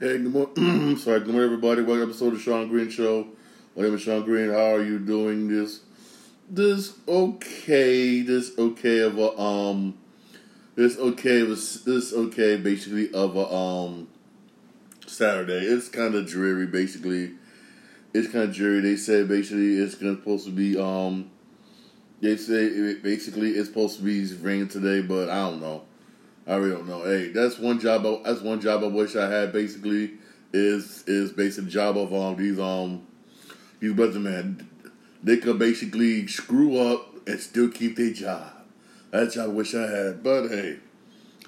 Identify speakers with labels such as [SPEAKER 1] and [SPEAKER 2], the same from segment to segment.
[SPEAKER 1] Hey, good morning. Sorry, good morning, everybody. Welcome to episode of Shawn Green Show. My name is Shawn Green. How are you doing this? This okay. This okay of a um. This okay was this okay basically of a um. Saturday. It's kind of dreary, basically. It's kind of dreary. They said basically it's gonna supposed to be um. They say it, basically it's supposed to be raining today, but I don't know. I really don't know. Hey, that's one job. I, that's one job I wish I had. Basically, is is the job of um these um these brothers man. They could basically screw up and still keep their job. That's job I wish I had. But hey,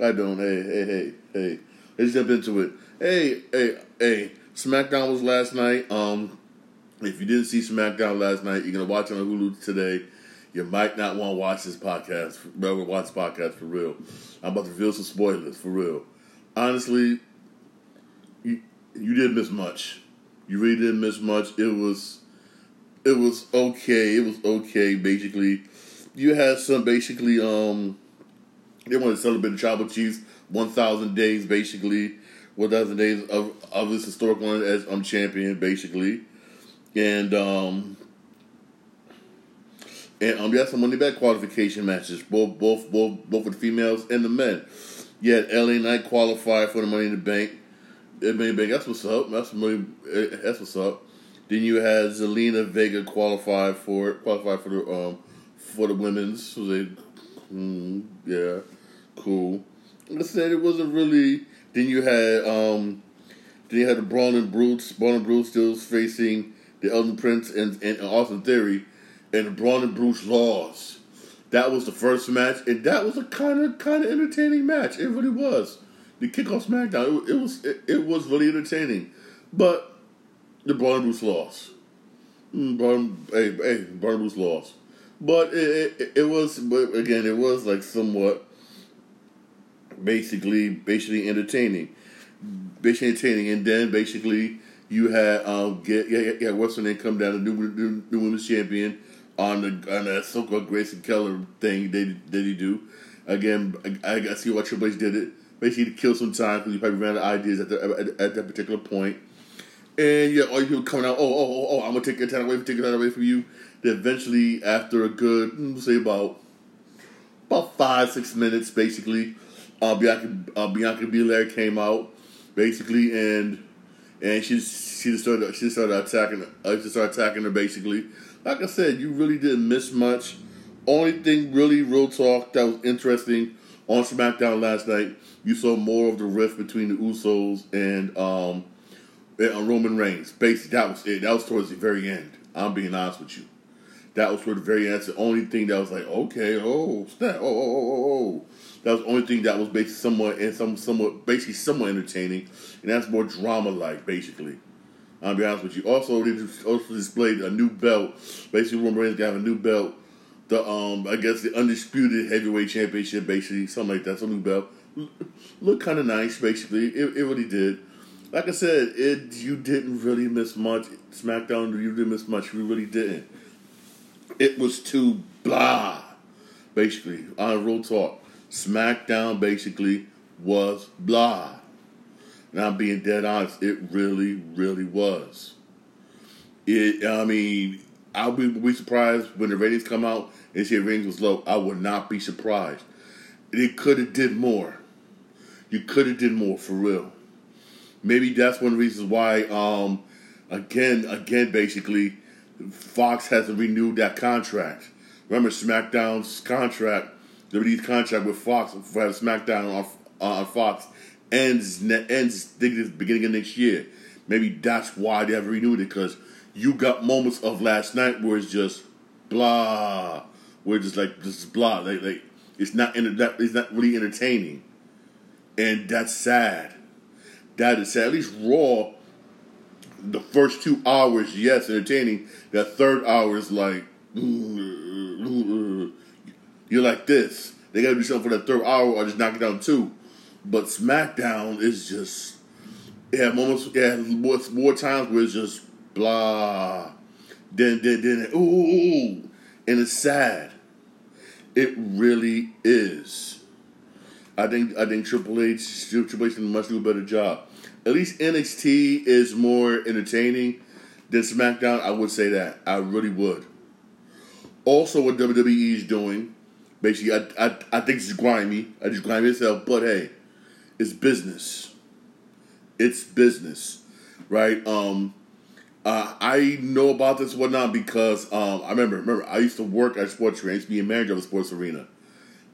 [SPEAKER 1] I don't. Hey, hey, hey, hey. Let's jump into it. Hey, hey, hey. SmackDown was last night. Um, if you didn't see SmackDown last night, you're gonna watch on Hulu today you might not want to watch this podcast. Remember, watch this podcast for real. I'm about to reveal some spoilers for real. Honestly, you you didn't miss much. You really didn't miss much. It was it was okay. It was okay. Basically, you had some basically um they wanted to celebrate the Tribal Chiefs 1,000 days basically. 1,000 days of of this historical as um champion basically, and um and um, you had some money back qualification matches, both both both both for the females and the men. You had LA Knight qualify for the Money in the Bank. Money in the Bank, that's what's up. That's money. Eh, that's what's up. Then you had Zelina Vega qualify for qualify for the um for the women's. So they, mm, yeah, cool. Like I said it wasn't really. Then you had um, then you had the and Brutes. And Brutes still facing the Elton Prince and and Austin Theory and Brawling Brutes lost. That was the first match, and that was a kind of kind of entertaining match. It really was. The kickoff SmackDown, it, it was it, it, was really entertaining, but the Brawling Brutes lost. Mm, Braun, hey, hey, Brawling Brutes lost, but it, it it was, but again, it was like somewhat basically basically entertaining, basically entertaining, and then basically you had um get yeah yeah name come down the new new, new women's champion on the on that so-called Grayson Waller thing that did he do. Again, I, I see what Triple H did it basically to kill some time because he probably ran out of ideas at, the, at, at that particular point. And yeah, all you people coming out, oh, oh, oh, oh, I'm gonna take your time away, take your time away from you. Then eventually, after a good, mm, say about about five, six minutes, basically, uh, Bianca uh, Bianca Belair came out, basically, and and she she just started she just started attacking uh, she started attacking her basically like I said, you really didn't miss much. Only thing really, real talk, that was interesting on SmackDown last night, you saw more of the rift between the Usos and um and Roman Reigns. Basically, that was it. That was towards the very end. I'm being honest with you. That was toward the very end. That's the only thing that was like, okay, oh, snap, oh, oh, oh, oh. oh. That was the only thing that was basically somewhat and some somewhat basically somewhat entertaining, and that's more drama like basically. I'll be honest with you. Also, they also displayed a new belt. Basically, Roman Reigns got a new belt. The um, I guess the undisputed heavyweight championship, basically something like that. Some new belt. Look kind of nice, basically. It, it really did. Like I said, it you didn't really miss much. SmackDown, you didn't miss much. You really didn't. It was too blah, basically. On real talk, SmackDown basically was blah. And I'm being dead honest, it really, really was. It, I mean, I'll be, be surprised when the ratings come out and say ratings was low. I would not be surprised. It could have did more. You could have did more for real. Maybe that's one of the reasons why. Um, again, again, basically, Fox hasn't renewed that contract. Remember SmackDown's contract, WWE's contract with Fox for SmackDown on, on Fox ends ends beginning of next year. Maybe that's why they haven't renewed it because you got moments of last night where it's just blah, where it's just like just blah, like like it's not it's not really entertaining, and that's sad. That is sad. At least Raw, the first two hours, yes, entertaining. That third hour is like you're like this. They gotta do something for that third hour, or just knock it down two. But SmackDown is just yeah moments yeah more, more times where it's just blah. Then then then ooh, ooh, ooh and it's sad. It really is. I think I think Triple H Triple H must do a better job. at least NXT is more entertaining than SmackDown. I would say that. I really would. Also, what WWE is doing, basically, I, I, I think it's grimy. I just grimy itself, but hey, it's business. It's business, right? Um, uh, I know about this whatnot because um, I remember. Remember, I used to work at Sports Arena. I used to be a manager of a sports arena.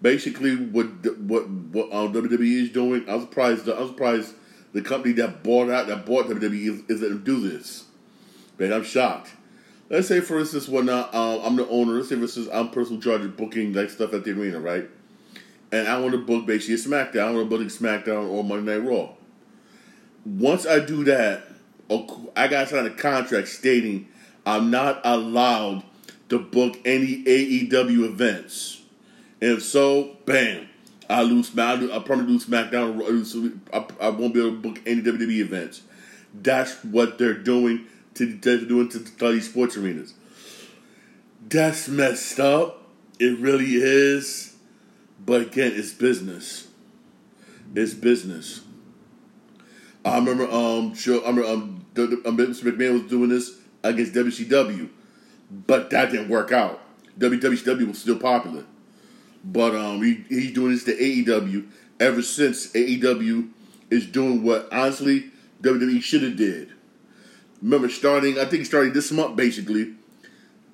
[SPEAKER 1] Basically, what what what um, WWE is doing, I was surprised. I was surprised the company that bought out that bought WWE is, is do this. Man, I'm shocked. Let's say, for instance, whatnot. Um, I'm the owner. Let's say, for instance, I'm personal charge of booking like stuff at the arena, right? And I want to book basically a SmackDown. I want to book SmackDown or Monday Night Raw. Once I do that I got to sign a contract stating I'm not allowed to book any AEW events. And if so, bam, I lose. I, I probably lose SmackDown. I, I won't be able to book any WWE events. That's what they're doing to they're doing to these sports arenas. That's messed up. It really is. But again, it's business. It's business. I remember, um, sure, I remember, um, the, um, Mr. McMahon was doing this against WCW, but that didn't work out. WWCW was still popular, but um, he, he's doing this to AEW. Ever since AEW is doing what honestly WWE should have did. Remember, starting I think starting this month, basically,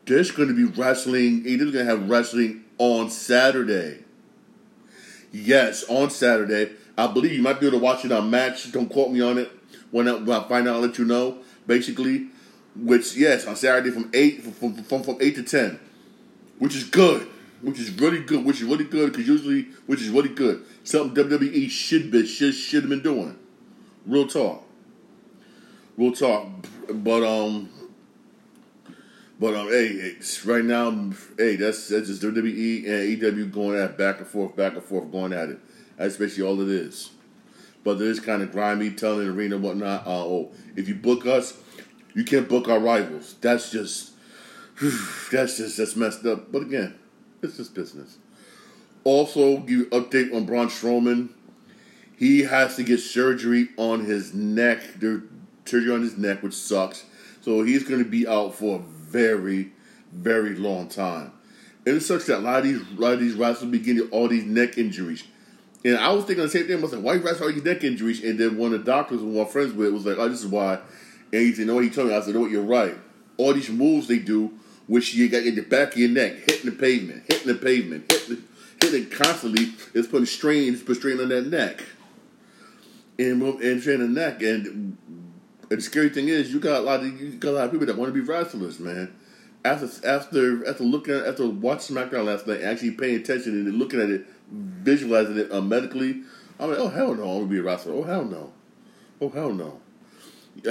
[SPEAKER 1] there's going to be wrestling. AEW's going to have wrestling on Saturday. Yes, on Saturday. I believe you might be able to watch it on Match. Don't quote me on it. When I, when I find out, I'll let you know. Basically, which yes, on Saturday from eight from from, from eight to ten, which is good, which is really good, which is really good because usually, which is really good. Something WWE should be should should have been doing. Real talk. Real talk. But um. But um, hey, right now, hey, that's that's just WWE and EW going at back and forth, back and forth, going at it. That's basically all it is. But it is kind of grimy, telling arena whatnot. Uh, oh, if you book us, you can't book our rivals. That's just, that's just that's messed up. But again, it's just business. Also, give you update on Braun Strowman. He has to get surgery on his neck. Surgery on his neck, which sucks. So he's going to be out for a very, very long time. And it sucks that a lot of these, a lot of these wrestlers be getting all these neck injuries. And I was thinking the same thing. I was like, why you guys all these neck injuries? And then one of the doctors who I'm friends with was like, oh, this is why. And he said, what he told me? I said, "No, you're right. All these moves they do, which you got in the back of your neck, hitting the pavement, hitting the pavement, hitting, hitting constantly, is putting strain, it's putting strain on that neck. And, and strain the neck. And, and the scary thing is, you got a lot of you got a lot of people that want to be wrestlers, man. After after after looking at, after watching SmackDown last night, actually paying attention and looking at it visualizing it uh, medically, I'm like, oh hell no, I'm gonna be a wrestler. Oh hell no, oh hell no,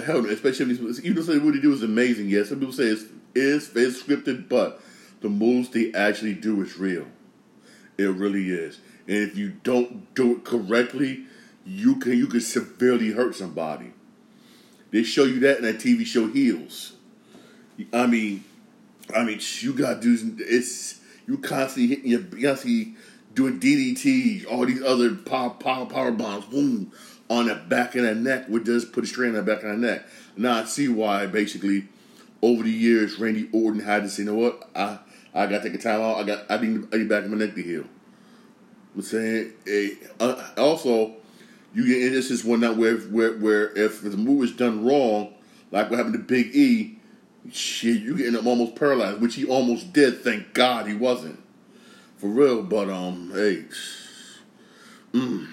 [SPEAKER 1] hell no. Especially if even though what he do is amazing. Yes, some people say it's is it's scripted, but the moves they actually do is real. It really is. And if you don't do it correctly, you can you can severely hurt somebody. They show you that in that TV show Heels. I mean, I mean, you got dudes. It's you constantly hitting your you constantly doing DDT, all these other power, power, power bombs, boom, on the back of that neck, which does put a strain on the back of the neck. Now I see why, basically, over the years, Randy Orton had to say, you know what, I I got to take a time out. I got I need I need back my neck to heal. I'm saying, hey, uh, also, you get in this is one that where where where if the move is done wrong, like what happened to Big E, shit, you getting him almost paralyzed, which he almost did. Thank God he wasn't for real. But um, hey, mm.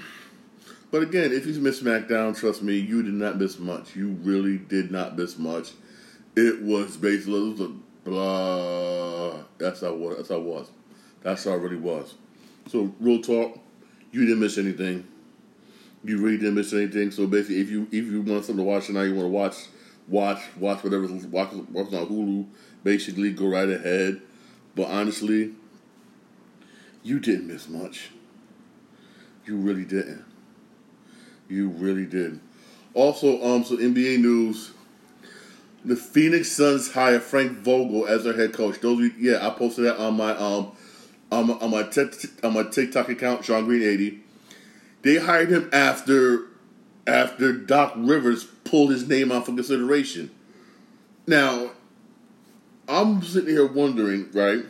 [SPEAKER 1] but again, if you miss SmackDown, trust me, you did not miss much. You really did not miss much. It was basically it was a blah. That's how was. That's how it was. That's how it really was. So real talk, you didn't miss anything. You really didn't miss anything. So basically, if you if you want something to watch tonight, you want to watch watch watch whatever watch watch on Hulu. Basically, go right ahead. But honestly, you didn't miss much. You really didn't. You really didn't. Also, um, so NBA news. The Phoenix Suns hire Frank Vogel as their head coach. Those, yeah, I posted that on my um, on my on my, t- on my TikTok account, Shawn Green eighty. They hired him after after Doc Rivers pulled his name out for consideration. Now, I'm sitting here wondering, right?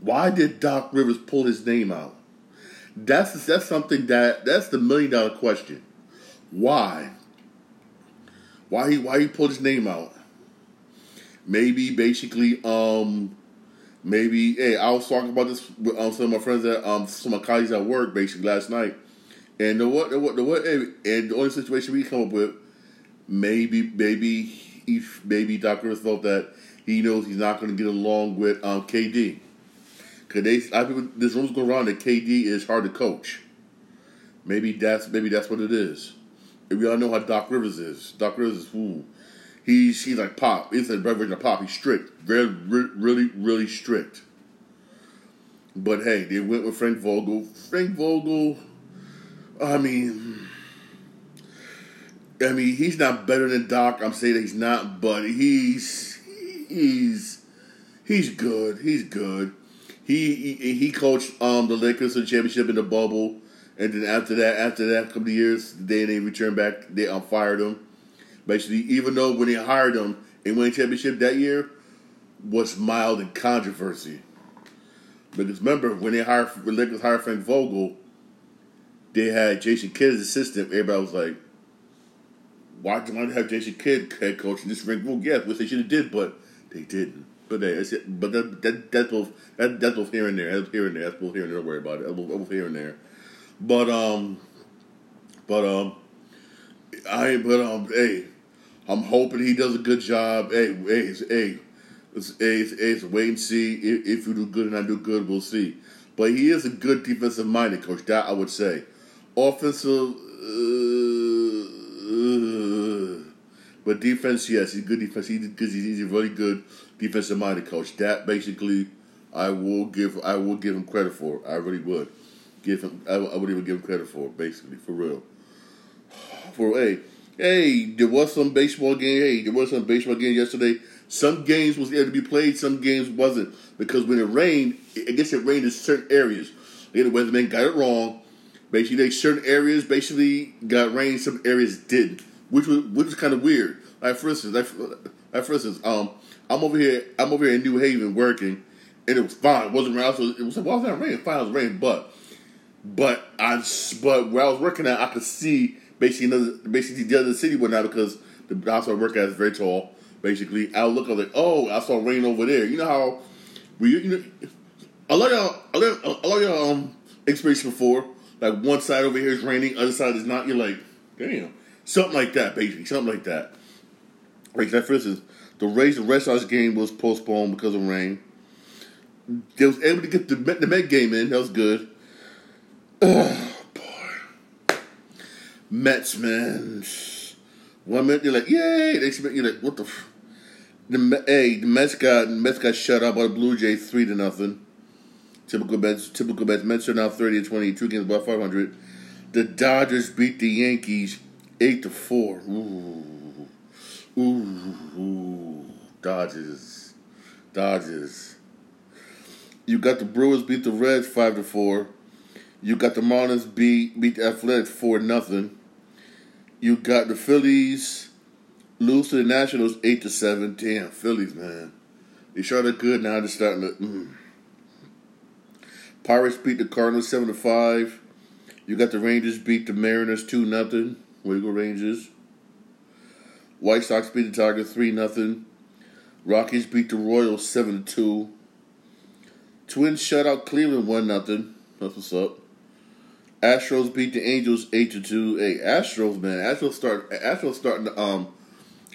[SPEAKER 1] Why did Doc Rivers pull his name out? That's that's something that that's the million dollar question. Why? Why he why he pulled his name out? Maybe basically, um, maybe hey, I was talking about this with um, some of my friends at um some of my colleagues at work basically last night, and the what the what the what and the only situation we come up with, maybe maybe he maybe Doc Rivers felt that he knows he's not going to get along with um KD. Cause they, I this rumors going around that KD is hard to coach. Maybe that's maybe that's what it is. And we all know how Doc Rivers is. Doc Rivers is ooh, he's he's like Pop. He's like version of Pop. He's strict, very really really strict. But hey, they went with Frank Vogel. Frank Vogel, I mean, I mean he's not better than Doc. I'm saying he's not, but he's he's he's good. He's good. He he, he coached um, the Lakers to the championship in the bubble, and then after that, after that couple of years, they they returned back. They um, fired him. Basically, even though when they hired him and won championship that year, was mild in controversy. Because remember when they hired when Lakers hired Frank Vogel, they had Jason Kidd as assistant. Everybody was like, "Why do you want to have Jason Kidd head coach and this Frank Vogel?" Yes, which they should have did, but they didn't. But they, hey, but that, that that's both that, that's both here and there. That's here and there. That's both here and there. Don't worry about it. That's both here and there. But um, but um, I but um, hey, I'm hoping he does a good job. Hey, hey, it's, hey, it's, hey, it's, hey, it's wait and see. If, if you do good and I do good, we'll see. But he is a good defensive minded coach. That I would say. Offensive. Uh, uh, but defense, yes, he's good defense. He's, he's a really good defensive minded coach. That basically, I will give I will give him credit for. I really would give him. I, I would even give him credit for. Basically, for real. For hey, hey, there was some baseball game. Hey, there was some baseball game yesterday. Some games was able to be played. Some games wasn't because when it rained, I guess it rained in certain areas. The weatherman got it wrong. Basically, certain areas basically got rain. Some areas didn't, which was which was kind of weird. Like for instance, like, like for instance, um, I'm over here. I'm over here in New Haven working, and it was fine. It wasn't rain. So it was it's not raining. Fine, it was raining, but but I but where I was working at, I could see basically another basically the other city went out because the house I work at is very tall. Basically, I look, was like, oh, I saw rain over there. You know how we you know. I love y'all. I love, I love y'all um, experience before. Like one side over here is raining, other side is not. You're like, damn, something like that, basically, something like that. Like that, for instance, the race, the Red Sox game was postponed because of rain. They was able to get the the Met game in. That was good. Boy, Mets man. One minute you're like, yay! Next minute you're like, what the? F-? The hey, the Mets got the Mets got shut out by the Blue Jays three to nothing. Typical Mets. Typical Mets. Mets are now thirty to twenty. Two games above five hundred. The Dodgers beat the Yankees eight to four. Ooh. Ooh, ooh, Dodgers, Dodgers. You got the Brewers beat the Reds five to four. You got the Marlins beat beat the Athletics four nothing. You got the Phillies lose to the Nationals eight to seven. Damn, Phillies, man. They sure look good now. They're starting to. Mm. Pirates beat the Cardinals seven to five. You got the Rangers beat the Mariners two nothing. Wiggle Rangers. White Sox beat the Tigers 3 0. Rockies beat the Royals 7 to 2. Twins shut out Cleveland 1 0. That's what's up. Astros beat the Angels 8 to 2. Hey, Astros, man. Astros start Astros starting to um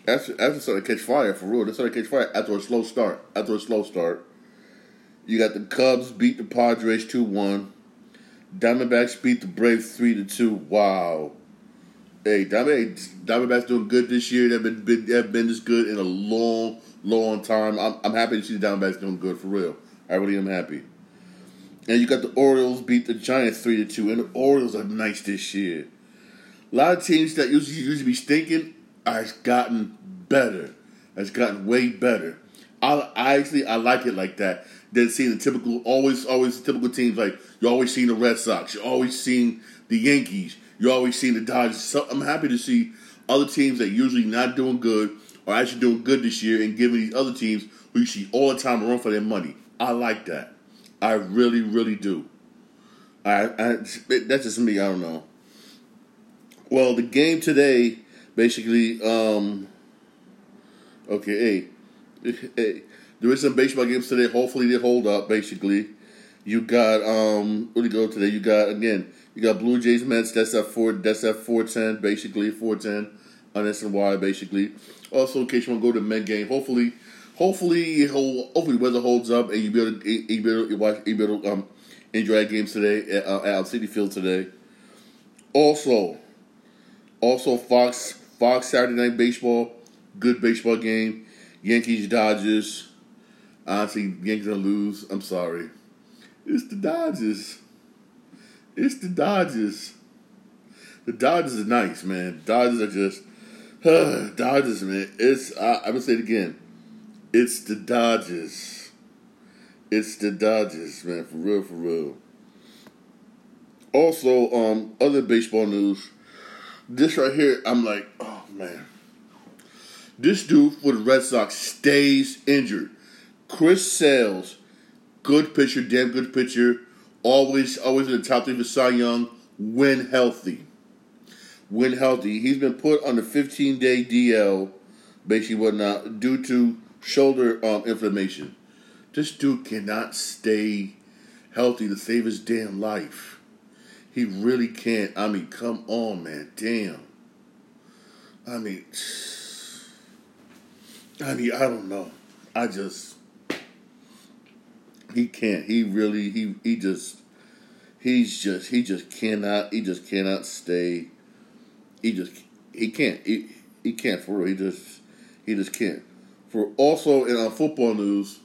[SPEAKER 1] Astros, Astros starting to catch fire for real. They started to catch fire after a slow start. After a slow start. You got the Cubs beat the Padres 2 1. Diamondbacks beat the Braves 3 to 2. Wow. Hey, Diamond, Diamondbacks doing good this year. They've been, been they've been this good in a long, long time. I'm, I'm happy to see the Diamondbacks doing good for real. I really am happy. And you got the Orioles beat the Giants three to two, and the Orioles are nice this year. A lot of teams that usually usually be stinking has gotten better. Has gotten way better. I, I actually I like it like that. Than seeing the typical always always typical teams like you always seeing the Red Sox, you always seeing the Yankees, You always see the Dodgers. So I'm happy to see other teams that usually not doing good are actually doing good this year and giving these other teams who you see all the time run for their money. I like that. I really, really do. I, I that's just me. I don't know. Well, the game today, basically, um, okay, hey, hey, there is some baseball games today. Hopefully, they hold up. Basically, you got um, where do you go today? You got again, you got Blue Jays Mets. That's at four. That's at four ten. Basically, four ten on SNY. Basically, also in case you want to go to the game, hopefully, hopefully, hopefully the weather holds up and you be able to watch you be able to um, enjoy games today at, uh, at Citi Field today. Also, also Fox Fox Saturday Night Baseball, good baseball game. Yankees Dodgers. Honestly, Yankees gonna lose. I'm sorry. It's the Dodgers. It's the Dodgers. The Dodgers are nice, man. Dodgers are just Dodgers, man. It's I, I'm gonna say it again. It's the Dodgers. It's the Dodgers, man. For real, for real. Also, um, other baseball news. This right here, I'm like, oh man. This dude for the Red Sox stays injured. Chris Sales, good pitcher, damn good pitcher. Always, always in the top three for Cy Young. When healthy, when healthy, he's been put on the 15 day DL, basically whatnot, due to shoulder um, inflammation. This dude cannot stay healthy to save his damn life. He really can't. I mean, come on, man. Damn. I mean, I mean, I don't know. I just he can't. He really he he just he's just he just cannot he just cannot stay. He just he can't he, he can't for real. He just he just can't. For also in uh, football news,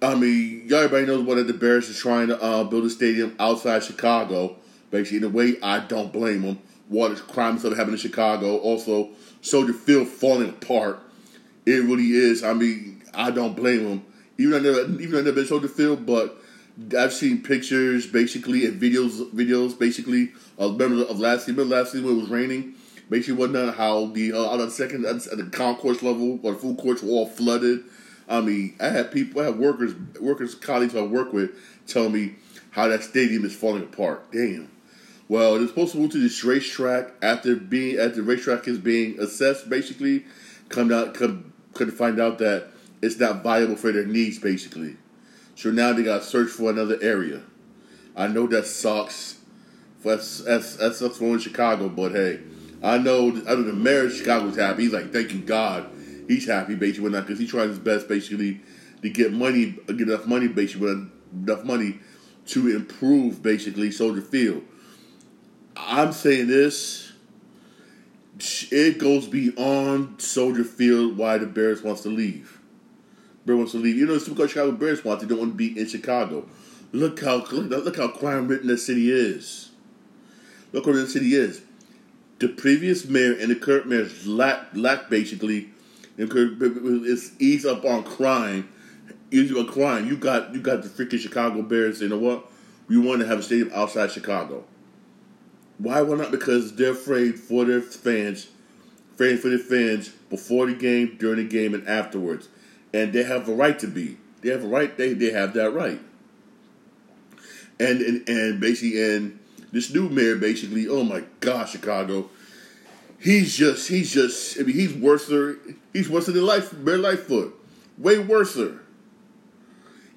[SPEAKER 1] I mean, everybody knows what the Bears are trying to uh, build a stadium outside Chicago. Basically, in a way, I don't blame them. What crime started happening in Chicago. Also, Soldier Field falling apart. It really is. I mean, I don't blame them. Even I never, even I never been Soldier Field, but I've seen pictures, basically, and videos, videos, basically, of remember of last season. Remember last season when it was raining. Basically, wasn't how the uh, on the second at the concourse level or the food courts were all flooded. I mean, I had people, I had workers, workers, colleagues I work with, tell me how that stadium is falling apart. Damn. Well, it's supposed to move to this racetrack after being at the racetrack is being assessed. Basically, come out, come, could find out that it's not viable for their needs. Basically, so now they got to search for another area. I know that sucks. That's, that's, that sucks in Chicago, but hey, I know, other than of Chicago's happy. He's like, thank you, God. He's happy, basically, because he tries his best, basically, to get money, get enough money, basically, enough money to improve, basically, Soldier Field. I'm saying this, it goes beyond Soldier Field why the Bears wants to leave. Bears wants to leave. You know, it's because Chicago Bears want They don't want to be in Chicago. Look how look how crime ridden the city is. Look where the city is the previous mayor and the current mayor lack, lack basically is ease up on crime. Ease up on crime. You got you got the freaking Chicago Bears. You know what? We want to have a stadium outside Chicago. Why? Why not? Because they're afraid for their fans, afraid for their fans before the game, during the game, and afterwards. And they have a right to be. They have a right. They they have that right. And and, and basically and this new mayor basically, oh my gosh, Chicago. He's just, he's just, I mean, he's worse he's worse than life, Mayor Lightfoot. Way worse.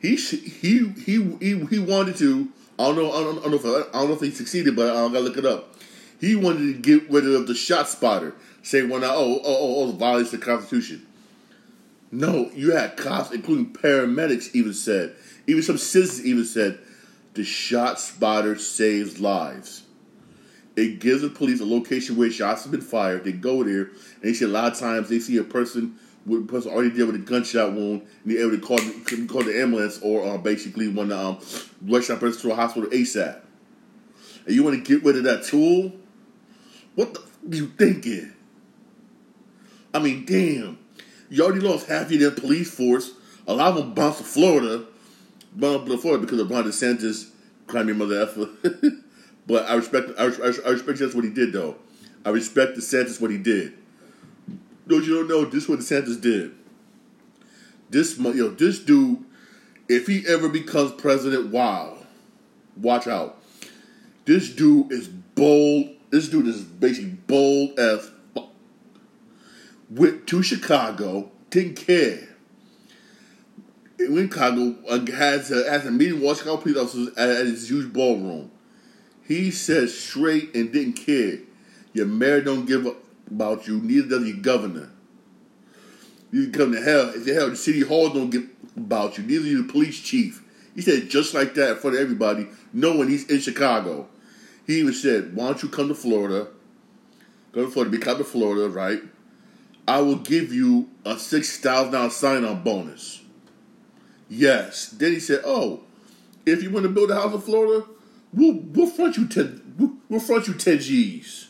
[SPEAKER 1] He, he, he, he, he wanted to, I don't know, I don't, I don't know if, I don't know if he succeeded, but I gotta look it up. He wanted to get rid of the shot spotter, saying, well, now, oh, oh, oh, oh, violates the Constitution. No, you had cops, including paramedics, even said, even some citizens even said, the shot spotter saves lives. It gives the police a location where shots have been fired. They go there, and they see a lot of times they see a person with a person already dead with a gunshot wound, and they're able to call, call the ambulance or uh, basically want to um, rush that person to a hospital ASAP. And you want to get rid of that tool? What the f- you thinking? I mean, damn. You already lost half of your police force. A lot of them bounced to Florida Bound Florida because of Ron DeSantis, your mother effer. But I respect I, I, I respect that's what he did though. I respect DeSantis what he did. Those you don't know, this is what DeSantis did. This you know, this dude, if he ever becomes president, wow, watch out. This dude is bold. This dude is basically bold as fuck. Went to Chicago, didn't care. Chicago uh, has a, has a meeting with Chicago police officers at, at his huge ballroom. He said straight and didn't care. Your mayor don't give up about you, neither does your governor. You can come to hell. If hell, the city hall don't give about you, neither do the police chief. He said just like that in front of everybody, knowing he's in Chicago. He even said, Why don't you come to Florida? Go to Florida, become to Florida, right? I will give you a six thousand dollar sign on bonus. Yes. Then he said, Oh, if you want to build a house in Florida, we'll we'll front you ten we'll, we'll front you ten G's.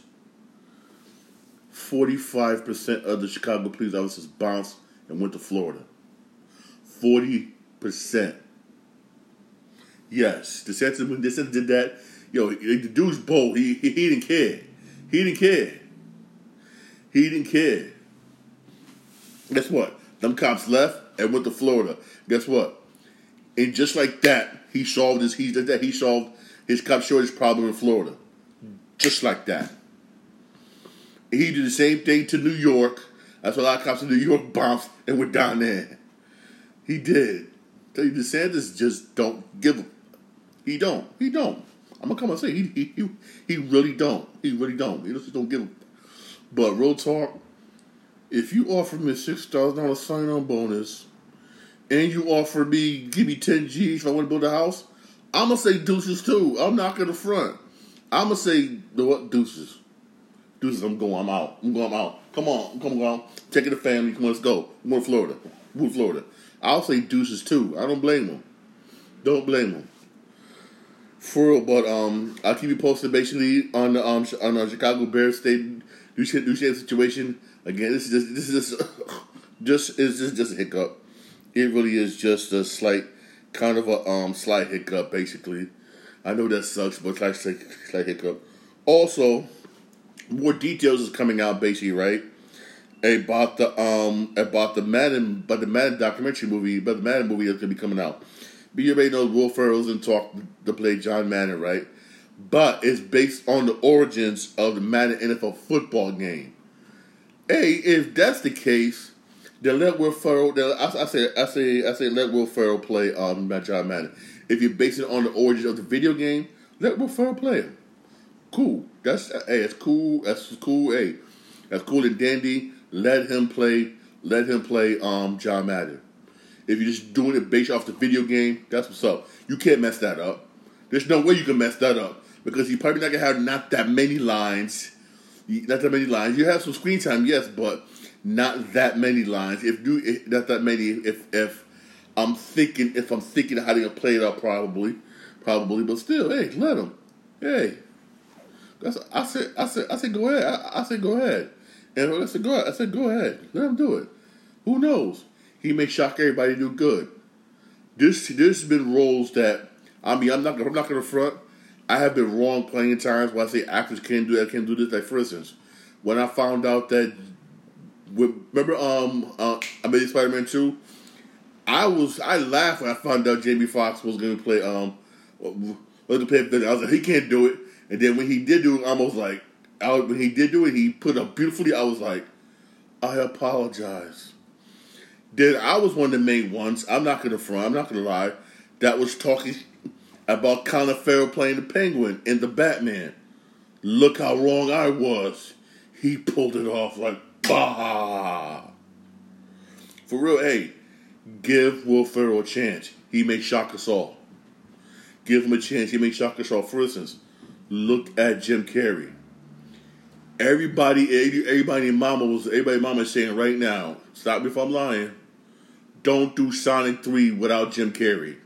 [SPEAKER 1] 45% of the Chicago police officers bounced and went to Florida. 40%. Yes, DeSantis, when DeSantis did that, yo, the dude's bold. He, he, he didn't care. He didn't care. He didn't care. Guess what? Them cops left and went to Florida. Guess what? And just like that, he solved his he did that. He solved his cop shortage problem in Florida. Just like that. He did the same thing to New York. That's why a lot of cops in New York bounced and went down there. He did. Tell you, DeSantis just don't give. He don't. He don't. I'm gonna come and say he he he, he really don't. He really don't. He just don't give a. But real talk, if you offer me six thousand dollar sign on bonus, and you offer me give me ten G's if I want to build a house, I'm gonna say deuces too. I'm not gonna front. I'm gonna say what deuces. Deuces, I'm going. I'm out. I'm going. I'm out. Come on, come on. Taking the family. Come on, let's go. Going to Florida. Move Florida. I'll say deuces too. I don't blame them. Don't blame them. For real, but um, I'll keep you posted basically on the um on the Chicago Bears state new situation. Again, this is just this is just just is just just a hiccup. It really is just a slight kind of a um slight hiccup, basically. I know that sucks, but it's like slight hiccup. Also more details is coming out basically, right? About the um about the Madden but the Madden documentary movie, but the Madden movie that's gonna be coming out. But you already know Will Ferrell's in talk to play John Madden, right? But it's based on the origins of the Madden NFL football game. Hey, if that's the case, then let Will Ferrell. Then I, I say, I say, I say, let Will Ferrell play um John Madden. If you base it on the origins of the video game, let Will Ferrell play him. Cool. That's hey, it's cool. That's cool. Hey, that's cool and dandy. Let him play. Let him play. Um, John Madden. If you're just doing it based off the video game, that's what's up. You can't mess that up. There's no way you can mess that up because he's probably not gonna have not that many lines. Not that many lines. You have some screen time, yes, but not that many lines. If you not that many. If if I'm thinking if I'm thinking how to play it out, probably, probably, but still, hey, let him. Hey, that's, I said, I said, I said, go ahead. I, I said, go ahead. And I said, go ahead. I said, go ahead. Let him do it. Who knows? He may shock everybody do good. This, this has been roles that I mean, I'm not, I'm not to front. I have been wrong plenty of times when I say actors can't do that, can't do this. Like for instance, when I found out that, remember, um, uh, Amazing Spider-Man two, I was I laughed when I found out Jamie Foxx was going to play um, was to play. I was like, he can't do it. And then when he did do it, I was like I, when he did do it, he put up beautifully. I was like, I apologize. Then I was one of the main ones. I'm not gonna front. I'm not gonna lie. That was talking about Colin Farrell playing the Penguin in the Batman. Look how wrong I was. He pulled it off like bah. For real, hey, give Will Ferrell a chance. He may shock us all. Give him a chance. He may shock us all. For instance, look at Jim Carrey. Everybody, everybody Mama was everybody Mama saying right now. Stop me if I'm lying. Don't do Sonic Three without Jim Carrey.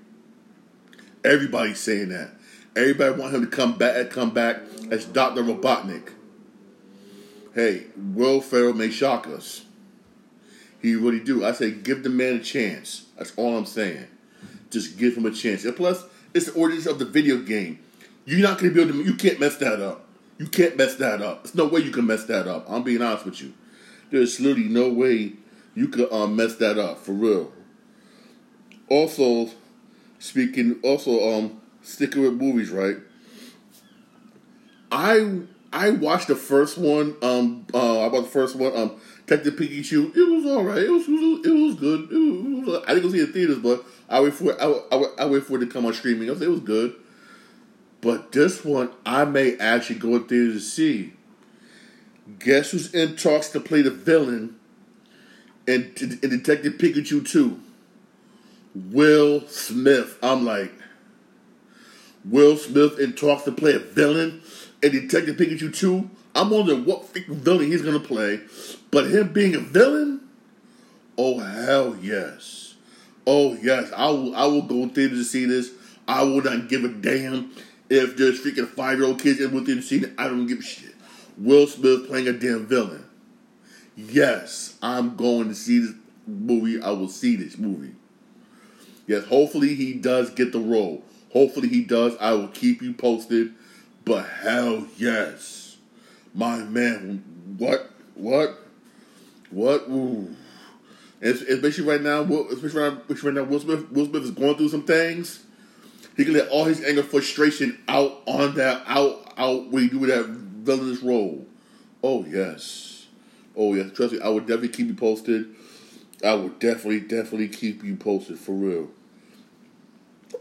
[SPEAKER 1] Everybody's saying that. Everybody want him to come back, come back as Doctor Robotnik. Hey, Will Ferrell may shock us. He really do. I say give the man a chance. That's all I'm saying. Just give him a chance. And plus, it's the origins of the video game. You're not to be able to. You can't mess that up. You can't mess that up. There's no way you can mess that up. I'm being honest with you. There's literally no way you could um, mess that up for real. Also, speaking, also um, sticking with movies, right? I I watched the first one. Um, uh, about the first one. Um, Detective Pikachu. It was all right. It was it was, it was good. It was, it I didn't go see it in theaters, but I wait for I, I, I wait for it to come on streaming. I was, it was good. But this one, I may actually go in theaters to see. Guess who's in talks to play the villain in, in Detective Pikachu 2? Will Smith. I'm like, Will Smith in talks to play a villain in Detective Pikachu 2? I'm wondering what freaking villain he's to play. But him being a villain? Oh, hell yes. Oh, yes. I will, I will go theater to see this. I will not give a damn if there's freaking five year old kids in within the scene. I don't give a shit. Will Smith playing a damn villain. Yes, I'm going to see this movie. I will see this movie. Yes, hopefully he does get the role. Hopefully he does. I will keep you posted. But hell yes. My man, what? What? What? Ooh. It's especially right now, especially right now, especially right now Will, Smith, Will Smith is going through some things. He can let all his anger, frustration out on that, out, out when he do that villainous role. Oh yes, oh yes. Trust me, I would definitely keep you posted. I would definitely, definitely keep you posted for real.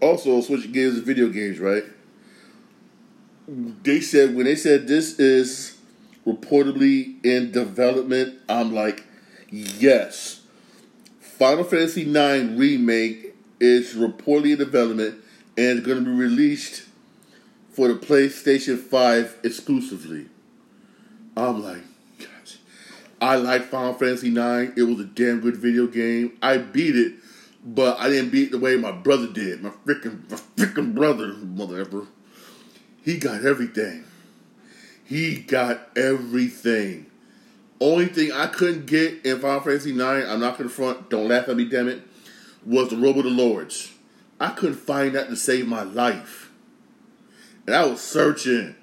[SPEAKER 1] Also, switching gears to video games, right? They said when they said this is reportedly in development, I'm like, yes. Final Fantasy IX remake is reportedly in development and going to be released for the PlayStation 5 exclusively. I'm like, gosh. I like Final Fantasy 9. It was a damn good video game. I beat it, but I didn't beat it the way my brother did. My freaking my freaking brother, mother ever. He got everything. He got everything. Only thing I couldn't get in Final Fantasy 9, I'm not gonna front, don't laugh at me, damn it, was the Robe of the Lords. I couldn't find that to save my life. And I was searching.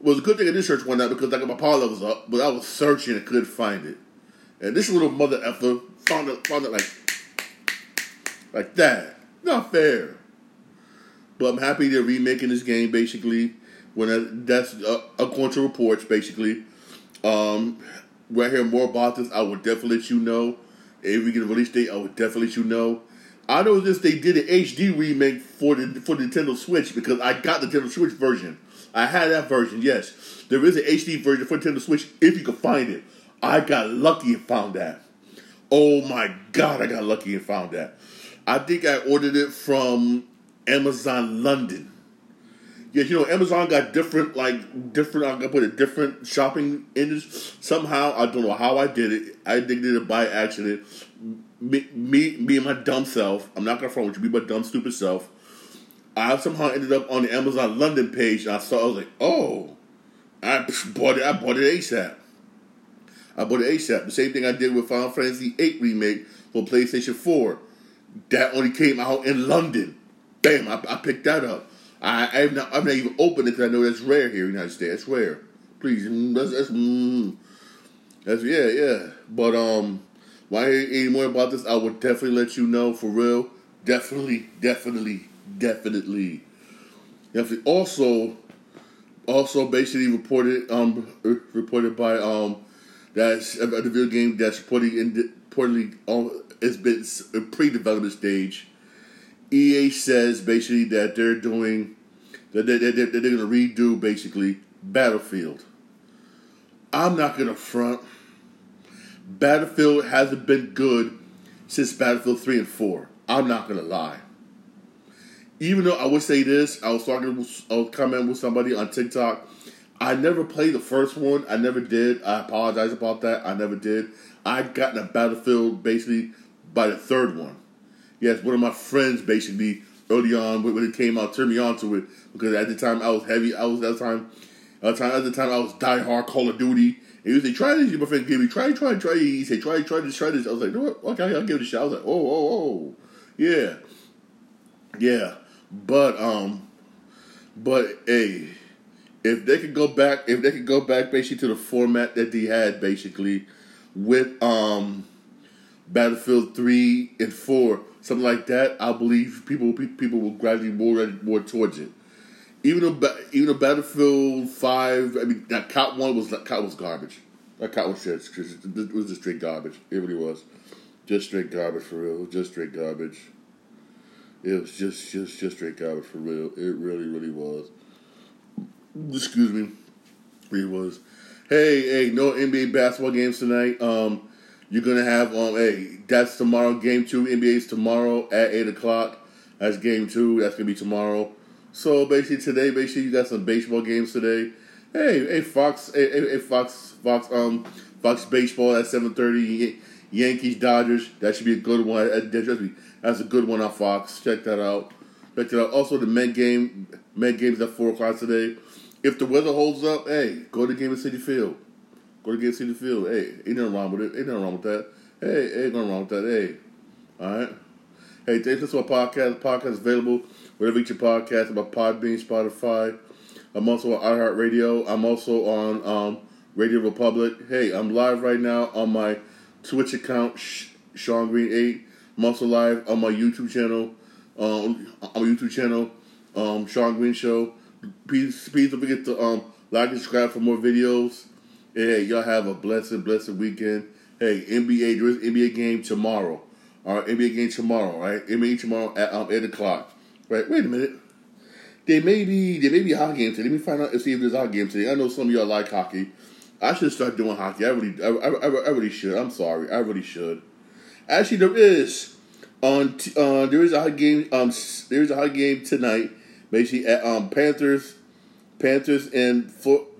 [SPEAKER 1] It was a good thing I did search one night because I got my power levels up, but I was searching and couldn't find it. And this little mother effer found it, found it like, like that. Not fair. But I'm happy they're remaking this game basically. When that's uh, according to reports, basically. Um, I hear more about this, I will definitely let you know. If we get a release date, I will definitely let you know. I know this they did an HD remake for the for the Nintendo Switch because I got the Nintendo Switch version. I had that version, yes. There is an HD version for Nintendo Switch if you can find it. I got lucky and found that. Oh my god, I got lucky and found that. I think I ordered it from Amazon London. Yeah, you know, Amazon got different, like different. I'm gonna put a different shopping engines. Somehow, I don't know how I did it. I did it by accident me, me, me and my dumb self, I'm not gonna front with you, me my dumb stupid self. I somehow ended up on the Amazon London page. And I saw, I was like, oh, I bought it. I bought it ASAP. I bought it ASAP. The same thing I did with Final Fantasy VIII remake for PlayStation 4. That only came out in London. Bam! I, I picked that up. I, I've not, I've not even opened it because I know that's rare here in the United States. That's rare. Please, mm, that's that's, mm, that's yeah, yeah. But um, when I hear any more about this, I will definitely let you know for real. Definitely, definitely, definitely. Definitely. Also, also basically reported um reported by um that's a video game that's reporting in reportedly um, it's been a pre-development stage. EA says basically that they're doing that they're, they're, they're going to redo basically Battlefield. I'm not going to front. Battlefield hasn't been good since Battlefield 3 and 4. I'm not going to lie. Even though I would say this, I was talking, I was with somebody on TikTok. I never played the first one. I never did. I apologize about that. I never did. I got in a Battlefield basically by the third one. Yes, one of my friends basically early on when it came out turned me on to it because at the time I was heavy. I was at the time, at the time, at the time I was die hard Call of Duty and he would say, try this. My friend gave me, try, try, try. He said, try, try this, try this. I was like, no, okay, I'll give it a shot. I was like, oh, oh, oh. Yeah. Yeah. But, um, But hey, if they could go back, if they could go back basically to the format that they had basically with um Battlefield three and four, something like that, I believe people people will gradually more more towards it. Even a even though Battlefield five, I mean that COD one was COD was garbage. That COD was just it was just straight garbage. It really was, just straight garbage for real. Just straight garbage. It was just just just straight garbage for real. It really really was. Excuse me. It was. Hey hey, no NBA basketball games tonight. Um, you're gonna have um. Hey, that's tomorrow. Game two. NBA's tomorrow at eight o'clock. That's game two. That's gonna be tomorrow. So basically today, basically you got some baseball games today. Hey, hey Fox, hey, hey Fox, Fox, um, Fox baseball at seven thirty. Yankees Dodgers. That should be a good one. That's a good one on Fox. Check that out. Check that out. Also, the Met game. Met games at four o'clock today. If the weather holds up, hey, go to Game of Citi Field. Go to Game of Citi Field. Hey, ain't nothing wrong with it. Ain't nothing wrong with that. Hey, ain't nothing wrong with that. Hey, all right. Hey, thanks for my podcast. Podcast available wherever you get your podcast. about Podbean, Spotify. I'm also on iHeartRadio. I'm also on um, Radio Republic. Hey, I'm live right now on my Twitch account, Shawn Green Eight. I'm also live on my YouTube channel. Um, on my YouTube channel, um, Shawn Green Show. Please, please don't forget to um, like and subscribe for more videos. Hey, y'all have a blessed, blessed weekend. Hey, NBA, there is NBA game tomorrow. All right, NBA game tomorrow. Right, NBA tomorrow at um, eight o'clock. Right. Wait a minute. There may be there may be hockey game today. Let me find out and see if there's a hockey game today. I know some of y'all like hockey. I should start doing hockey. I really, I, I, I really should. I'm sorry. I really should. Actually, there is on t- uh, there is a hockey game. Um, there is a hockey game tonight. Basically, at um Panthers, Panthers and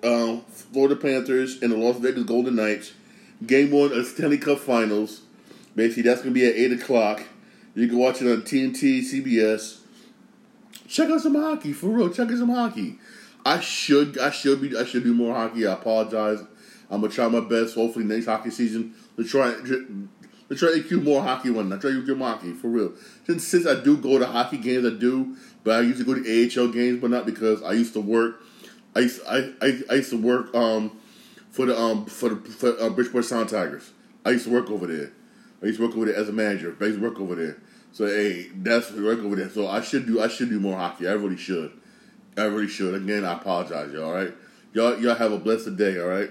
[SPEAKER 1] um, Florida Panthers and the Las Vegas Golden Knights. Game one of Stanley Cup Finals. Basically, that's gonna be at eight o'clock. You can watch it on TNT, CBS. Check out some hockey for real. Check out some hockey. I should I should be I should do more hockey. I apologize. I'm gonna try my best. Hopefully next hockey season to try to try to do more hockey one. I try to do more hockey for real. Since since I do go to hockey games, I do, but I used to go to AHL games, but not because I used to work. I used I, I, I used to work um for the um for the for, uh, Bridgeport Sound Tigers. I used to work over there. I used to work over there as a manager. I used to work over there. So hey, that's work over there. So I should do I should do more hockey. I really should. I really should. Again, I apologize, y'all. All right, y'all y'all have a blessed day. All right.